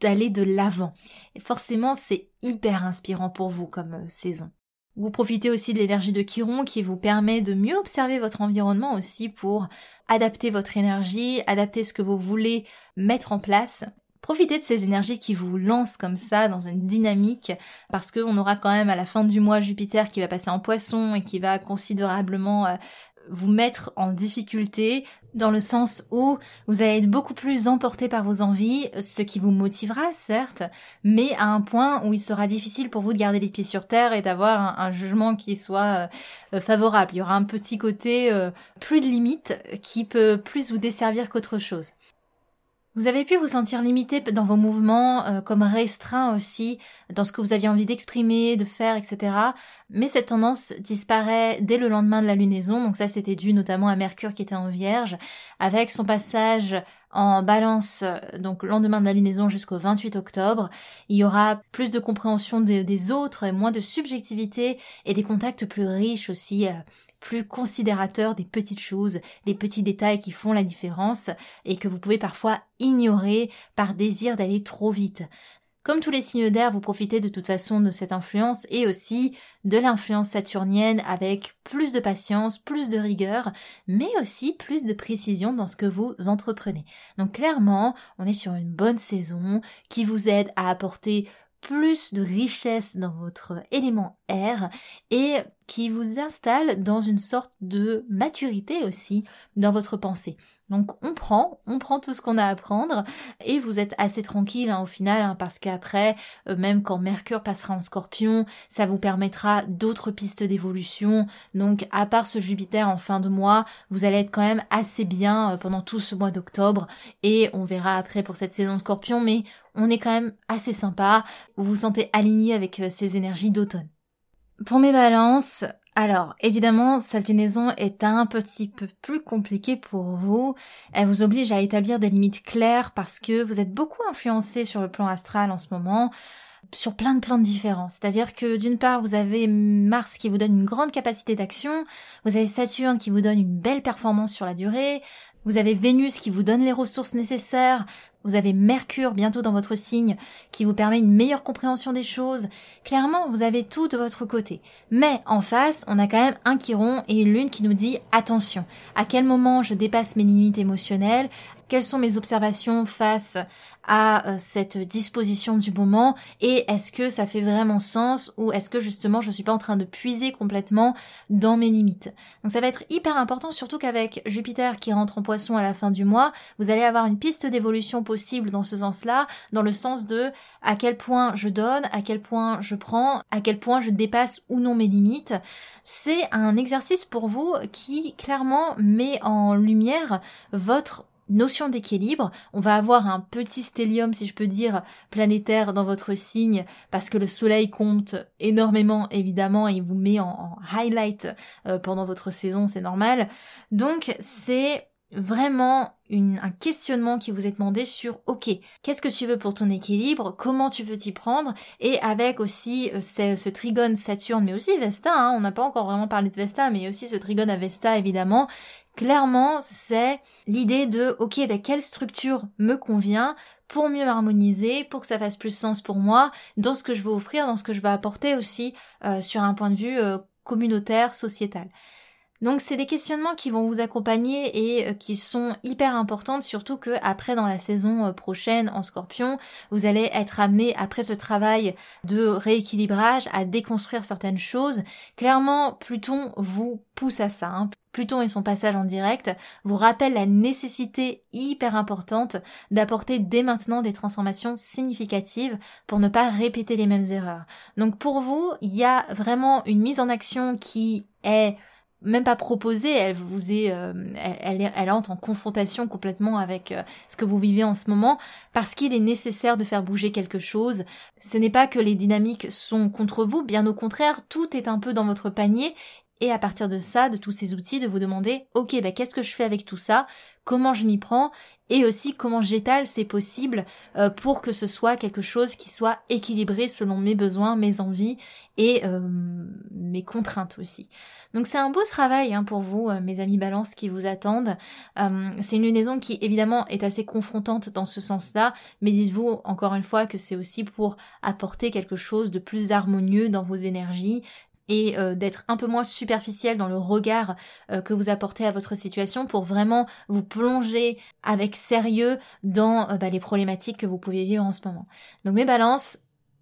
Speaker 1: d'aller de l'avant. Et forcément, c'est hyper inspirant pour vous comme euh, saison. Vous profitez aussi de l'énergie de Chiron qui vous permet de mieux observer votre environnement aussi pour adapter votre énergie, adapter ce que vous voulez mettre en place. Profitez de ces énergies qui vous lancent comme ça dans une dynamique parce qu'on aura quand même à la fin du mois Jupiter qui va passer en poisson et qui va considérablement euh, vous mettre en difficulté dans le sens où vous allez être beaucoup plus emporté par vos envies, ce qui vous motivera certes, mais à un point où il sera difficile pour vous de garder les pieds sur terre et d'avoir un, jugement qui soit euh, favorable. Il y aura un petit côté euh, plus de limite qui peut plus vous desservir qu'autre chose. Vous avez pu vous sentir limité dans vos mouvements, euh, comme restreint aussi dans ce que vous aviez envie d'exprimer, de faire, etc. Mais cette tendance disparaît dès le lendemain de la lunaison, donc ça c'était dû notamment à Mercure qui était en Vierge, avec son passage en balance, donc lendemain de la lunaison jusqu'au 28 octobre, il y aura plus de compréhension des autres, moins de subjectivité et des contacts plus riches aussi euh, plus considérateur des petites choses, des petits détails qui font la différence et que vous pouvez parfois ignorer par désir d'aller trop vite. Comme tous les signes d'air, vous profitez de toute façon de cette influence et aussi de l'influence saturnienne avec plus de patience, plus de rigueur, mais aussi plus de précision dans ce que vous entreprenez. Donc clairement, on est sur une bonne saison qui vous aide à apporter plus de richesse dans votre élément air et qui vous installe dans une sorte de maturité aussi dans votre pensée. Donc on prend, on prend tout ce qu'on a à prendre et vous êtes assez tranquille hein, au final hein, parce qu'après, euh, même quand Mercure passera en Scorpion, ça vous permettra d'autres pistes d'évolution. Donc à part ce Jupiter en fin de mois, vous allez être quand même assez bien euh, pendant tout ce mois d'octobre et on verra après pour cette saison Scorpion, mais on est quand même assez sympa. Vous vous sentez aligné avec euh, ces énergies d'automne. Pour mes balances, alors, évidemment, cette lunaison est un petit peu plus compliquée pour vous. Elle vous oblige à établir des limites claires parce que vous êtes beaucoup influencé sur le plan astral en ce moment sur plein de plans différents. C'est-à-dire que d'une part, vous avez Mars qui vous donne une grande capacité d'action, vous avez Saturne qui vous donne une belle performance sur la durée, vous avez Vénus qui vous donne les ressources nécessaires, vous avez Mercure bientôt dans votre signe qui vous permet une meilleure compréhension des choses. Clairement, vous avez tout de votre côté. Mais en face, on a quand même un Chiron et une Lune qui nous dit attention, à quel moment je dépasse mes limites émotionnelles, quelles sont mes observations face à euh, cette disposition du moment? Et est-ce que ça fait vraiment sens? Ou est-ce que justement je suis pas en train de puiser complètement dans mes limites? Donc ça va être hyper important surtout qu'avec Jupiter qui rentre en poisson à la fin du mois, vous allez avoir une piste d'évolution possible dans ce sens-là, dans le sens de à quel point je donne, à quel point je prends, à quel point je dépasse ou non mes limites. C'est un exercice pour vous qui clairement met en lumière votre notion d'équilibre. On va avoir un petit stellium, si je peux dire, planétaire dans votre signe, parce que le soleil compte énormément, évidemment, et il vous met en, highlight euh, pendant votre saison, c'est normal. Donc, c'est vraiment un questionnement qui vous est demandé sur ok qu'est-ce que tu veux pour ton équilibre? Comment tu veux t'y prendre? Et avec aussi euh, ce, trigone Saturne mais aussi Vesta hein, on n'a pas encore vraiment parlé de Vesta mais aussi ce trigone à Vesta évidemment. Clairement c'est l'idée de ok ben, quelle structure me convient pour mieux m'harmoniser, pour que ça fasse plus sens pour moi, dans ce que je veux offrir, dans ce que je veux apporter aussi euh, sur un point de vue euh, communautaire, sociétal. Donc c'est des questionnements qui vont vous accompagner et euh, qui sont hyper importantes, surtout que après dans la saison euh, prochaine en Scorpion, vous allez être amené après ce travail de rééquilibrage à déconstruire certaines choses. Clairement, Pluton vous pousse à ça. Hein. Pluton et son passage en direct vous rappellent la nécessité hyper importante d'apporter dès maintenant des transformations significatives pour ne pas répéter les mêmes erreurs. Donc pour vous, il y a vraiment une mise en action qui est même pas proposé, elle vous est, euh, elle, elle, entre en confrontation complètement avec euh, ce que vous vivez en ce moment, parce qu'il est nécessaire de faire bouger quelque chose. Ce n'est pas que les dynamiques sont contre vous, bien au contraire, tout est un peu dans votre panier, et à partir de ça, de tous ces outils, de vous demander, ok, bah, qu'est-ce que je fais avec tout ça? Comment je m'y prends? Et aussi comment j'étale, c'est possible, euh, pour que ce soit quelque chose qui soit équilibré selon mes besoins, mes envies et euh, mes contraintes aussi. Donc c'est un beau travail hein, pour vous, euh, mes amis balance, qui vous attendent. c'est une lunaison qui évidemment est assez confrontante dans ce sens-là, mais dites-vous encore une fois que c'est aussi pour apporter quelque chose de plus harmonieux dans vos énergies, et euh, d'être un peu moins superficiel dans le regard euh, que vous apportez à votre situation pour vraiment vous plonger avec sérieux dans euh, bah, les problématiques que vous pouvez vivre en ce moment. Donc mes balances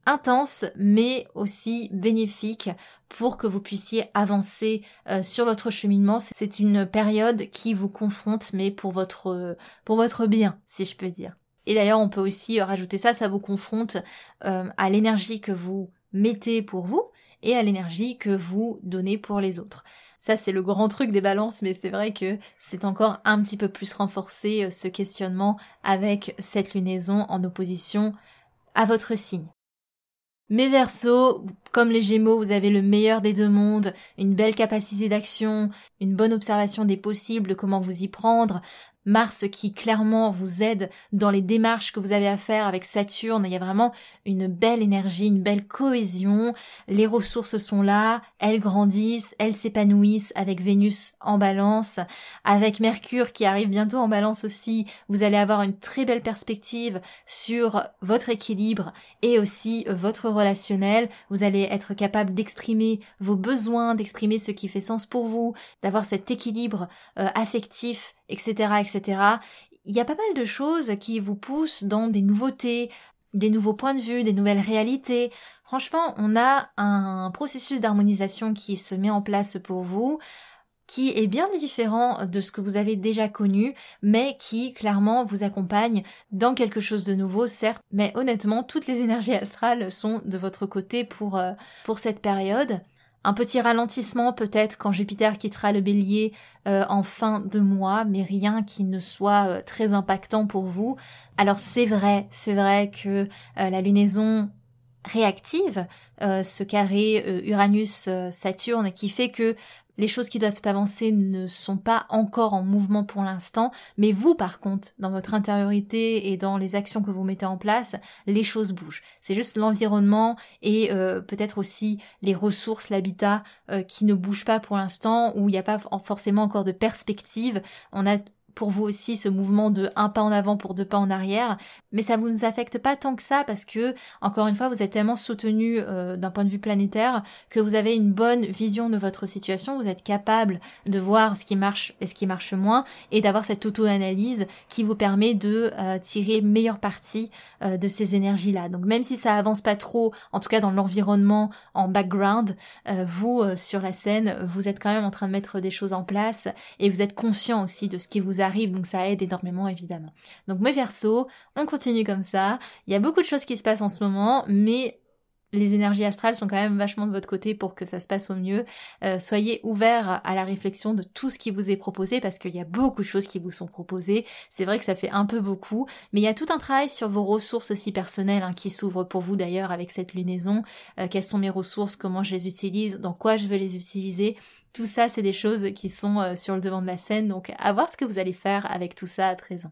Speaker 1: intenses mais aussi bénéfiques pour que vous puissiez avancer sur votre cheminement. C'est une période qui vous confronte mais pour votre pour votre bien si je peux dire. Et d'ailleurs on peut aussi rajouter ça, ça vous confronte à l'énergie que vous mettez pour vous et à l'énergie que vous donnez pour les autres. Ça, c'est le grand truc des balances, mais c'est vrai que c'est encore un petit peu plus renforcé euh, ce questionnement avec cette lunaison en opposition à votre signe. Mes versos, comme les Gémeaux, vous avez le meilleur des deux mondes, une belle capacité d'action, une bonne observation des possibles, comment vous y prendre, Mars qui clairement vous aide dans les démarches que vous avez à faire avec Saturne. Il y a vraiment une belle énergie, une belle cohésion. Les ressources sont là, elles grandissent, elles s'épanouissent avec Vénus en balance, avec Mercure qui arrive bientôt en balance aussi. Vous allez avoir une très belle perspective sur votre équilibre et aussi votre relationnel. Vous allez être capable d'exprimer vos besoins, d'exprimer ce qui fait sens pour vous, d'avoir cet équilibre euh, affectif etc., etc. Il y a pas mal de choses qui vous poussent dans des nouveautés, des nouveaux points de vue, des nouvelles réalités. Franchement, on a un processus d'harmonisation qui se met en place pour vous qui est bien différent de ce que vous avez déjà connu, mais qui clairement vous accompagne dans quelque chose de nouveau, certes, mais honnêtement, toutes les énergies astrales sont de votre côté pour, euh, pour cette période. Un petit ralentissement peut-être quand Jupiter quittera le bélier euh, en fin de mois, mais rien qui ne soit euh, très impactant pour vous. Alors c'est vrai, c'est vrai que euh, la lunaison réactive ce carré Uranus-Saturne qui fait que les choses qui doivent avancer ne sont pas encore en mouvement pour l'instant, mais vous par contre, dans votre intériorité et dans les actions que vous mettez en place, les choses bougent. C'est juste l'environnement et euh, peut-être aussi les ressources, l'habitat euh, qui ne bougent pas pour l'instant, où il n'y a pas forcément encore de perspective. On a pour vous aussi ce mouvement de un pas en avant pour deux pas en arrière, mais ça vous nous affecte pas tant que ça parce que encore une fois vous êtes tellement soutenu euh, d'un point de vue planétaire que vous avez une bonne vision de votre situation, vous êtes capable de voir ce qui marche et ce qui marche moins et d'avoir cette auto-analyse qui vous permet de euh, tirer meilleure partie euh, de ces énergies là. Donc même si ça avance pas trop, en tout cas dans l'environnement en background, vous sur la scène, vous êtes quand même en train de mettre des choses en place et vous êtes conscient aussi de ce qui vous arrive, donc ça aide énormément évidemment. Donc mes versos, on continue comme ça. Il y a beaucoup de choses qui se passent en ce moment, mais les énergies astrales sont quand même vachement de votre côté pour que ça se passe au mieux. Euh, soyez ouverts à la réflexion de tout ce qui vous est proposé parce qu'il y a beaucoup de choses qui vous sont proposées. C'est vrai que ça fait un peu beaucoup, mais il y a tout un travail sur vos ressources aussi personnelles hein, qui s'ouvre pour vous d'ailleurs avec cette lunaison. Euh, quelles sont mes ressources, comment je les utilise, dans quoi je veux les utiliser? Tout ça, c'est des choses qui sont euh, sur le devant de la scène, donc à voir ce que vous allez faire avec tout ça à présent.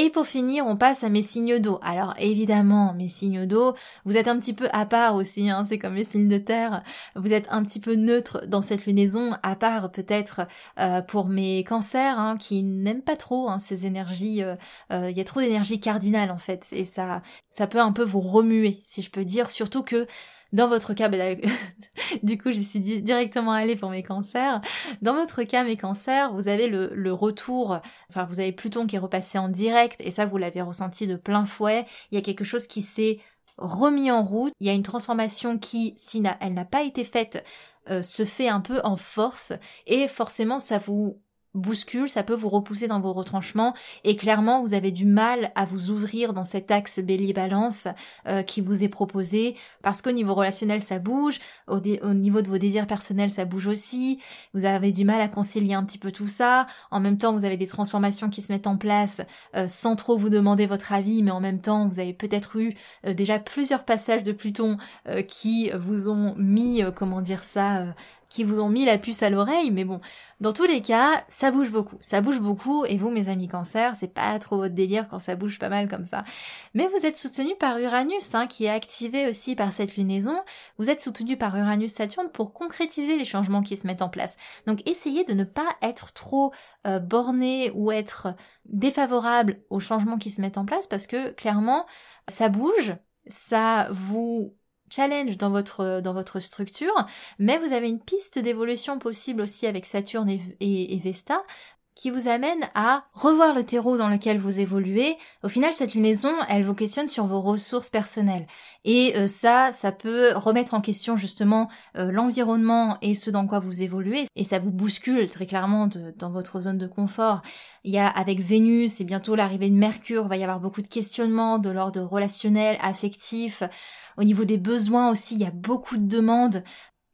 Speaker 1: Et pour finir, on passe à mes signes d'eau. Alors évidemment, mes signes d'eau, vous êtes un petit peu à part aussi, hein, c'est comme mes signes de terre. Vous êtes un petit peu neutre dans cette lunaison, à part peut-être euh, pour mes cancers hein, qui n'aiment pas trop hein, ces énergies. Euh, euh, il y a trop d'énergie cardinale en fait, et ça, ça peut un peu vous remuer, si je peux dire. Surtout que dans votre cas, ben, du coup, j'y suis directement allée pour mes cancers. Dans votre cas, mes cancers, vous avez le, retour, enfin, vous avez Pluton qui est repassé en direct, et ça, vous l'avez ressenti de plein fouet. Il y a quelque chose qui s'est remis en route. Il y a une transformation qui, si elle n'a pas été faite, euh, se fait un peu en force, et forcément, ça vous bouscule, ça peut vous repousser dans vos retranchements et clairement vous avez du mal à vous ouvrir dans cet axe bélier-balance euh, qui vous est proposé parce qu'au niveau relationnel ça bouge, au, niveau de vos désirs personnels ça bouge aussi, vous avez du mal à concilier un petit peu tout ça, en même temps vous avez des transformations qui se mettent en place euh, sans trop vous demander votre avis mais en même temps vous avez peut-être eu euh, déjà plusieurs passages de Pluton qui vous ont mis, comment dire ça, qui vous ont mis la puce à l'oreille, mais bon, dans tous les cas, ça bouge beaucoup. Ça bouge beaucoup, et vous, mes amis cancer, c'est pas trop votre délire quand ça bouge pas mal comme ça. Mais vous êtes soutenu par Uranus, hein, qui est activé aussi par cette lunaison. Vous êtes soutenu par Uranus-Saturne pour concrétiser les changements qui se mettent en place. Donc essayez de ne pas être trop euh, borné ou être défavorable aux changements qui se mettent en place, parce que clairement, ça bouge, ça vous challenge dans votre, dans votre structure, mais vous avez une piste d'évolution possible aussi avec Saturne et, Vesta qui vous amène à revoir le terreau dans lequel vous évoluez. Au final, cette lunaison, elle vous questionne sur vos ressources personnelles. Et euh, ça, ça peut remettre en question justement euh, l'environnement et ce dans quoi vous évoluez. Et ça vous bouscule très clairement dans votre zone de confort. Il y a avec Vénus et bientôt l'arrivée de Mercure, il va y avoir beaucoup de questionnements de l'ordre relationnel, affectif. Au niveau des besoins aussi, il y a beaucoup de demandes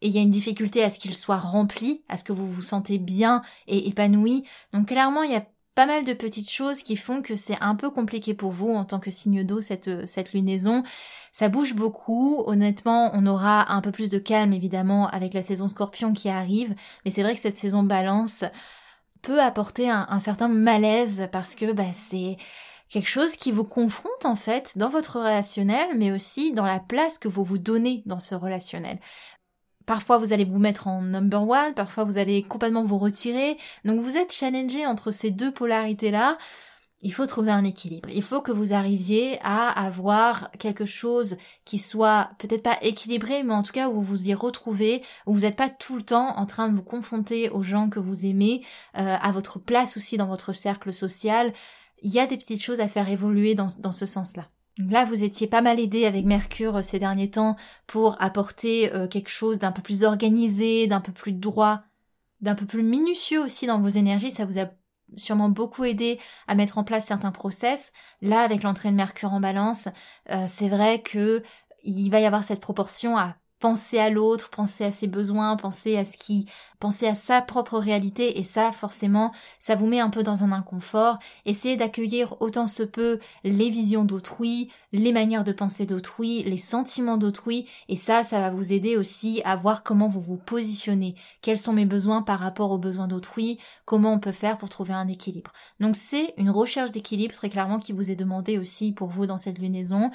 Speaker 1: et il y a une difficulté à ce qu'ils soient remplis, à ce que vous vous sentez bien et épanoui. Donc clairement, il y a pas mal de petites choses qui font que c'est un peu compliqué pour vous en tant que signe d'eau cette, cette lunaison. Ça bouge beaucoup. Honnêtement, on aura un peu plus de calme évidemment avec la saison scorpion qui arrive. Mais c'est vrai que cette saison balance peut apporter un, certain malaise parce que bah, c'est quelque chose qui vous confronte en fait dans votre relationnel, mais aussi dans la place que vous vous donnez dans ce relationnel. Parfois vous allez vous mettre en number one, parfois vous allez complètement vous retirer, donc vous êtes challengé entre ces deux polarités-là. Il faut trouver un équilibre. Il faut que vous arriviez à avoir quelque chose qui soit peut-être pas équilibré, mais en tout cas où vous vous y retrouvez, où vous n'êtes pas tout le temps en train de vous confronter aux gens que vous aimez, euh, à votre place aussi dans votre cercle social il y a des petites choses à faire évoluer dans, ce sens-là. Là, vous étiez pas mal aidé avec Mercure euh, ces derniers temps pour apporter euh, quelque chose d'un peu plus organisé, d'un peu plus droit, d'un peu plus minutieux aussi dans vos énergies. Ça vous a sûrement beaucoup aidé à mettre en place certains process. Là, avec l'entrée de Mercure en balance, euh, c'est vrai que il va y avoir cette proportion à penser à l'autre, penser à ses besoins, penser à ce qui, penser à sa propre réalité. Et ça forcément ça vous met un peu dans un inconfort. Essayez d'accueillir autant se peut les visions d'autrui, les manières de penser d'autrui, les sentiments d'autrui. Et ça ça va vous aider aussi à voir comment vous vous positionnez, quels sont mes besoins par rapport aux besoins d'autrui, comment on peut faire pour trouver un équilibre? Donc c'est une recherche d'équilibre très clairement qui vous est demandée aussi pour vous dans cette lunaison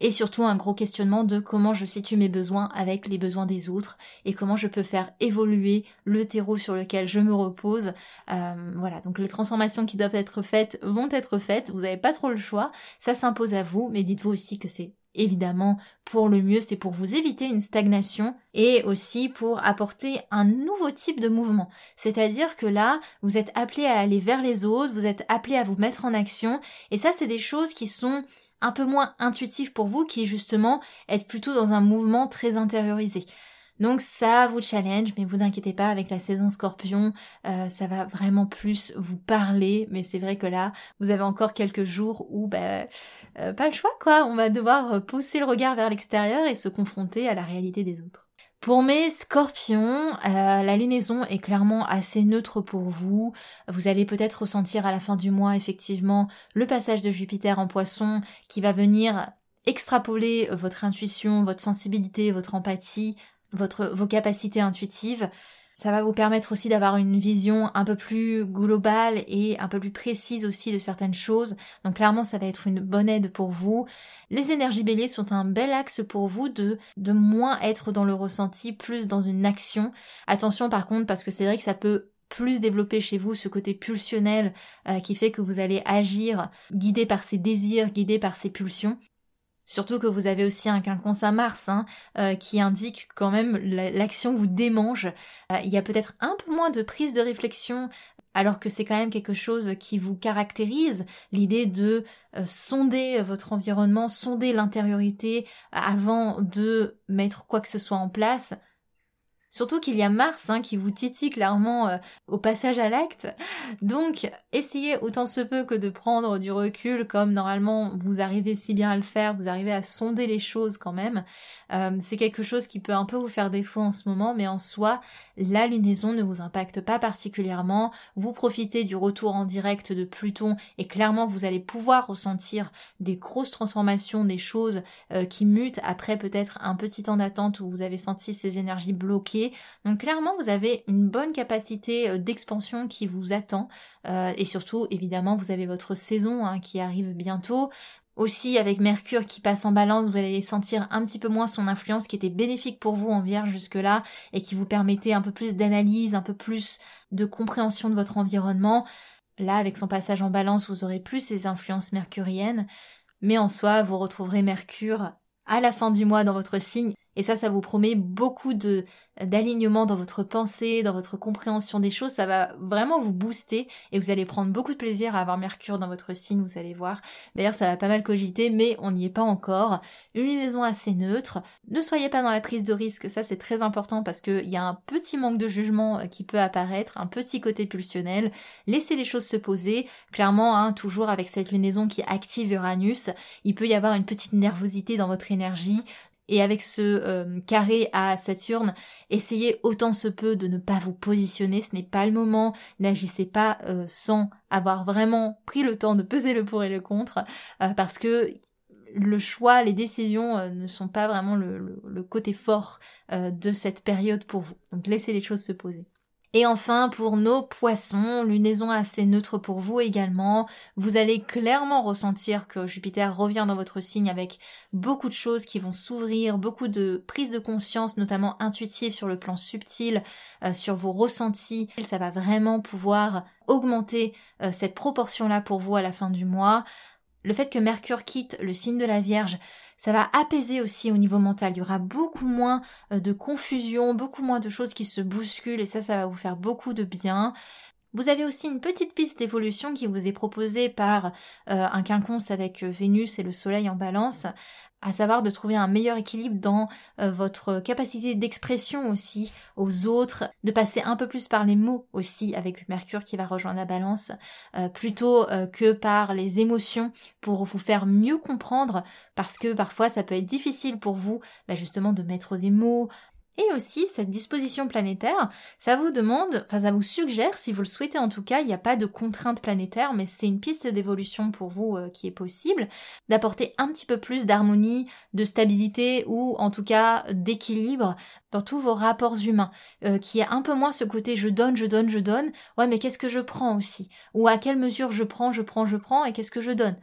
Speaker 1: et surtout un gros questionnement de comment je situe mes besoins avec les besoins des autres et comment je peux faire évoluer le terreau sur lequel je me repose. Euh, voilà, donc les transformations qui doivent être faites vont être faites, vous n'avez pas trop le choix, ça s'impose à vous, mais dites-vous aussi que c'est évidemment pour le mieux, c'est pour vous éviter une stagnation et aussi pour apporter un nouveau type de mouvement. C'est-à-dire que là, vous êtes appelé à aller vers les autres, vous êtes appelé à vous mettre en action et ça c'est des choses qui sont un peu moins intuitives pour vous qui justement êtes plutôt dans un mouvement très intériorisé. Donc ça vous challenge, mais vous inquiétez pas, avec la saison scorpion, euh, ça va vraiment plus vous parler, mais c'est vrai que là, vous avez encore quelques jours où, bah, euh, pas le choix quoi, on va devoir pousser le regard vers l'extérieur et se confronter à la réalité des autres. Pour mes scorpions, euh, la lunaison est clairement assez neutre pour vous. Vous allez peut-être ressentir à la fin du mois effectivement le passage de Jupiter en poisson qui va venir extrapoler votre intuition, votre sensibilité, votre empathie votre, vos capacités intuitives. Ça va vous permettre aussi d'avoir une vision un peu plus globale et un peu plus précise aussi de certaines choses. Donc clairement, ça va être une bonne aide pour vous. Les énergies béliers sont un bel axe pour vous de, de moins être dans le ressenti, plus dans une action. Attention par contre, parce que c'est vrai que ça peut plus développer chez vous ce côté pulsionnel euh, qui fait que vous allez agir guidé par ses désirs, guidé par ses pulsions. Surtout que vous avez aussi un quinconce à Mars hein, euh, qui indique quand même l'action vous démange. Euh, il y a peut-être un peu moins de prise de réflexion alors que c'est quand même quelque chose qui vous caractérise, l'idée de euh, sonder votre environnement, sonder l'intériorité avant de mettre quoi que ce soit en place. Surtout qu'il y a Mars hein, qui vous titille clairement euh, au passage à l'acte. Donc, essayez autant se peut que de prendre du recul, comme normalement vous arrivez si bien à le faire, vous arrivez à sonder les choses quand même. Euh, c'est quelque chose qui peut un peu vous faire défaut en ce moment, mais en soi, la lunaison ne vous impacte pas particulièrement. Vous profitez du retour en direct de Pluton et clairement vous allez pouvoir ressentir des grosses transformations, des choses euh, qui mutent après peut-être un petit temps d'attente où vous avez senti ces énergies bloquées donc clairement, vous avez une bonne capacité euh, d'expansion qui vous attend. Euh, et surtout, évidemment, vous avez votre saison hein, qui arrive bientôt. Aussi, avec Mercure qui passe en balance, vous allez sentir un petit peu moins son influence qui était bénéfique pour vous en vierge jusque-là et qui vous permettait un peu plus d'analyse, un peu plus de compréhension de votre environnement. Là, avec son passage en balance, vous aurez plus ces influences mercuriennes. Mais en soi, vous retrouverez Mercure à la fin du mois dans votre signe. Et ça, ça vous promet beaucoup d'alignement dans votre pensée, dans votre compréhension des choses. Ça va vraiment vous booster et vous allez prendre beaucoup de plaisir à avoir Mercure dans votre signe, vous allez voir. D'ailleurs, ça va pas mal cogiter, mais on n'y est pas encore. Une liaison assez neutre. Ne soyez pas dans la prise de risque, ça c'est très important parce qu'il y a un petit manque de jugement euh, qui peut apparaître, un petit côté pulsionnel. Laissez les choses se poser. Clairement, hein, toujours avec cette lunaison qui active Uranus, il peut y avoir une petite nervosité dans votre énergie, et avec ce euh, carré à Saturne, essayez autant se peut de ne pas vous positionner, ce n'est pas le moment, n'agissez pas euh, sans avoir vraiment pris le temps de peser le pour et le contre, euh, parce que le choix, les décisions ne sont pas vraiment le côté fort de cette période pour vous. Donc laissez les choses se poser. Et enfin, pour nos poissons, lunaison assez neutre pour vous également. Vous allez clairement ressentir que Jupiter revient dans votre signe avec beaucoup de choses qui vont s'ouvrir, beaucoup de prises de conscience, notamment intuitives sur le plan subtil, euh, sur vos ressentis. Ça va vraiment pouvoir augmenter euh, cette proportion-là pour vous à la fin du mois. Le fait que Mercure quitte le signe de la Vierge, ça va apaiser aussi au niveau mental. Il y aura beaucoup moins euh, de confusion, beaucoup moins de choses qui se bousculent et ça, ça va vous faire beaucoup de bien. Vous avez aussi une petite piste d'évolution qui vous est proposée par euh, un quinconce avec euh, Vénus et le Soleil en balance à savoir de trouver un meilleur équilibre dans euh, votre capacité d'expression aussi aux autres, de passer un peu plus par les mots aussi avec Mercure qui va rejoindre la balance, euh, plutôt euh, que par les émotions pour vous faire mieux comprendre, parce que parfois ça peut être difficile pour vous bah, justement de mettre des mots, et aussi, cette disposition planétaire, ça vous demande, enfin ça vous suggère, si vous le souhaitez en tout cas, il n'y a pas de contrainte planétaire, mais c'est une piste d'évolution pour vous euh, qui est possible, d'apporter un petit peu plus d'harmonie, de stabilité ou en tout cas d'équilibre dans tous vos rapports humains, euh, qui est un peu moins ce côté je donne, je donne, je donne, ouais mais qu'est-ce que je prends aussi? Ou à quelle mesure je prends, je prends, je prends, et qu'est-ce que je donne?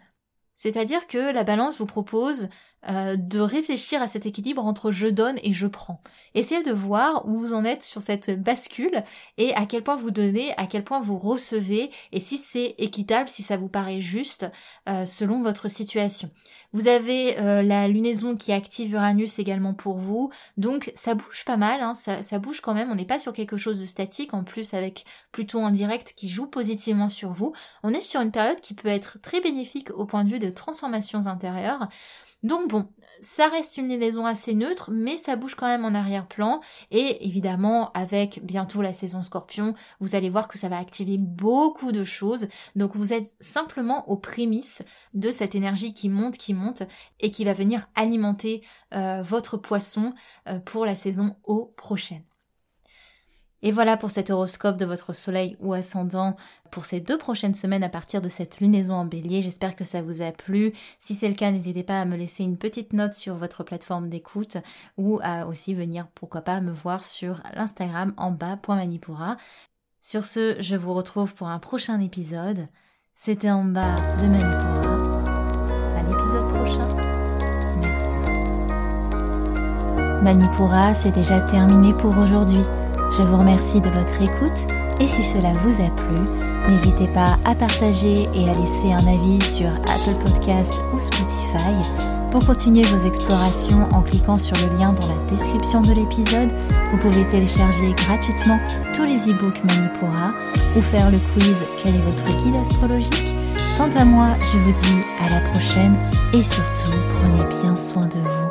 Speaker 1: C'est-à-dire que la balance vous propose euh, de réfléchir à cet équilibre entre je donne et je prends. Essayez de voir où vous en êtes sur cette bascule et à quel point vous donnez, à quel point vous recevez et si c'est équitable, si ça vous paraît juste euh, selon votre situation. Vous avez euh, la lunaison qui active Uranus également pour vous, donc ça bouge pas mal, hein, ça, ça, bouge quand même, on n'est pas sur quelque chose de statique, en plus avec Pluton en direct qui joue positivement sur vous, on est sur une période qui peut être très bénéfique au point de vue de transformations intérieures. Donc bon, ça reste une liaison assez neutre, mais ça bouge quand même en arrière-plan. Et évidemment, avec bientôt la saison scorpion, vous allez voir que ça va activer beaucoup de choses. Donc vous êtes simplement aux prémices de cette énergie qui monte, qui monte, et qui va venir alimenter euh, votre poisson euh, pour la saison au prochaine. Et voilà pour cet horoscope de votre soleil ou ascendant pour ces deux prochaines semaines à partir de cette lunaison en bélier. J'espère que ça vous a plu. Si c'est le cas, n'hésitez pas à me laisser une petite note sur votre plateforme d'écoute ou à aussi venir, pourquoi pas, me voir sur l'Instagram en bas.manipura. Sur ce, je vous retrouve pour un prochain épisode. C'était en bas de Manipura. À l'épisode prochain. Merci. Manipura, c'est déjà terminé pour aujourd'hui. Je vous remercie de votre écoute et si cela vous a plu, n'hésitez pas à partager et à laisser un avis sur Apple Podcast ou Spotify. Pour continuer vos explorations en cliquant sur le lien dans la description de l'épisode, vous pouvez télécharger gratuitement tous les e-books Manipura ou faire le quiz Quel est votre guide astrologique? Quant à moi, je vous dis à la prochaine et surtout prenez bien soin de vous.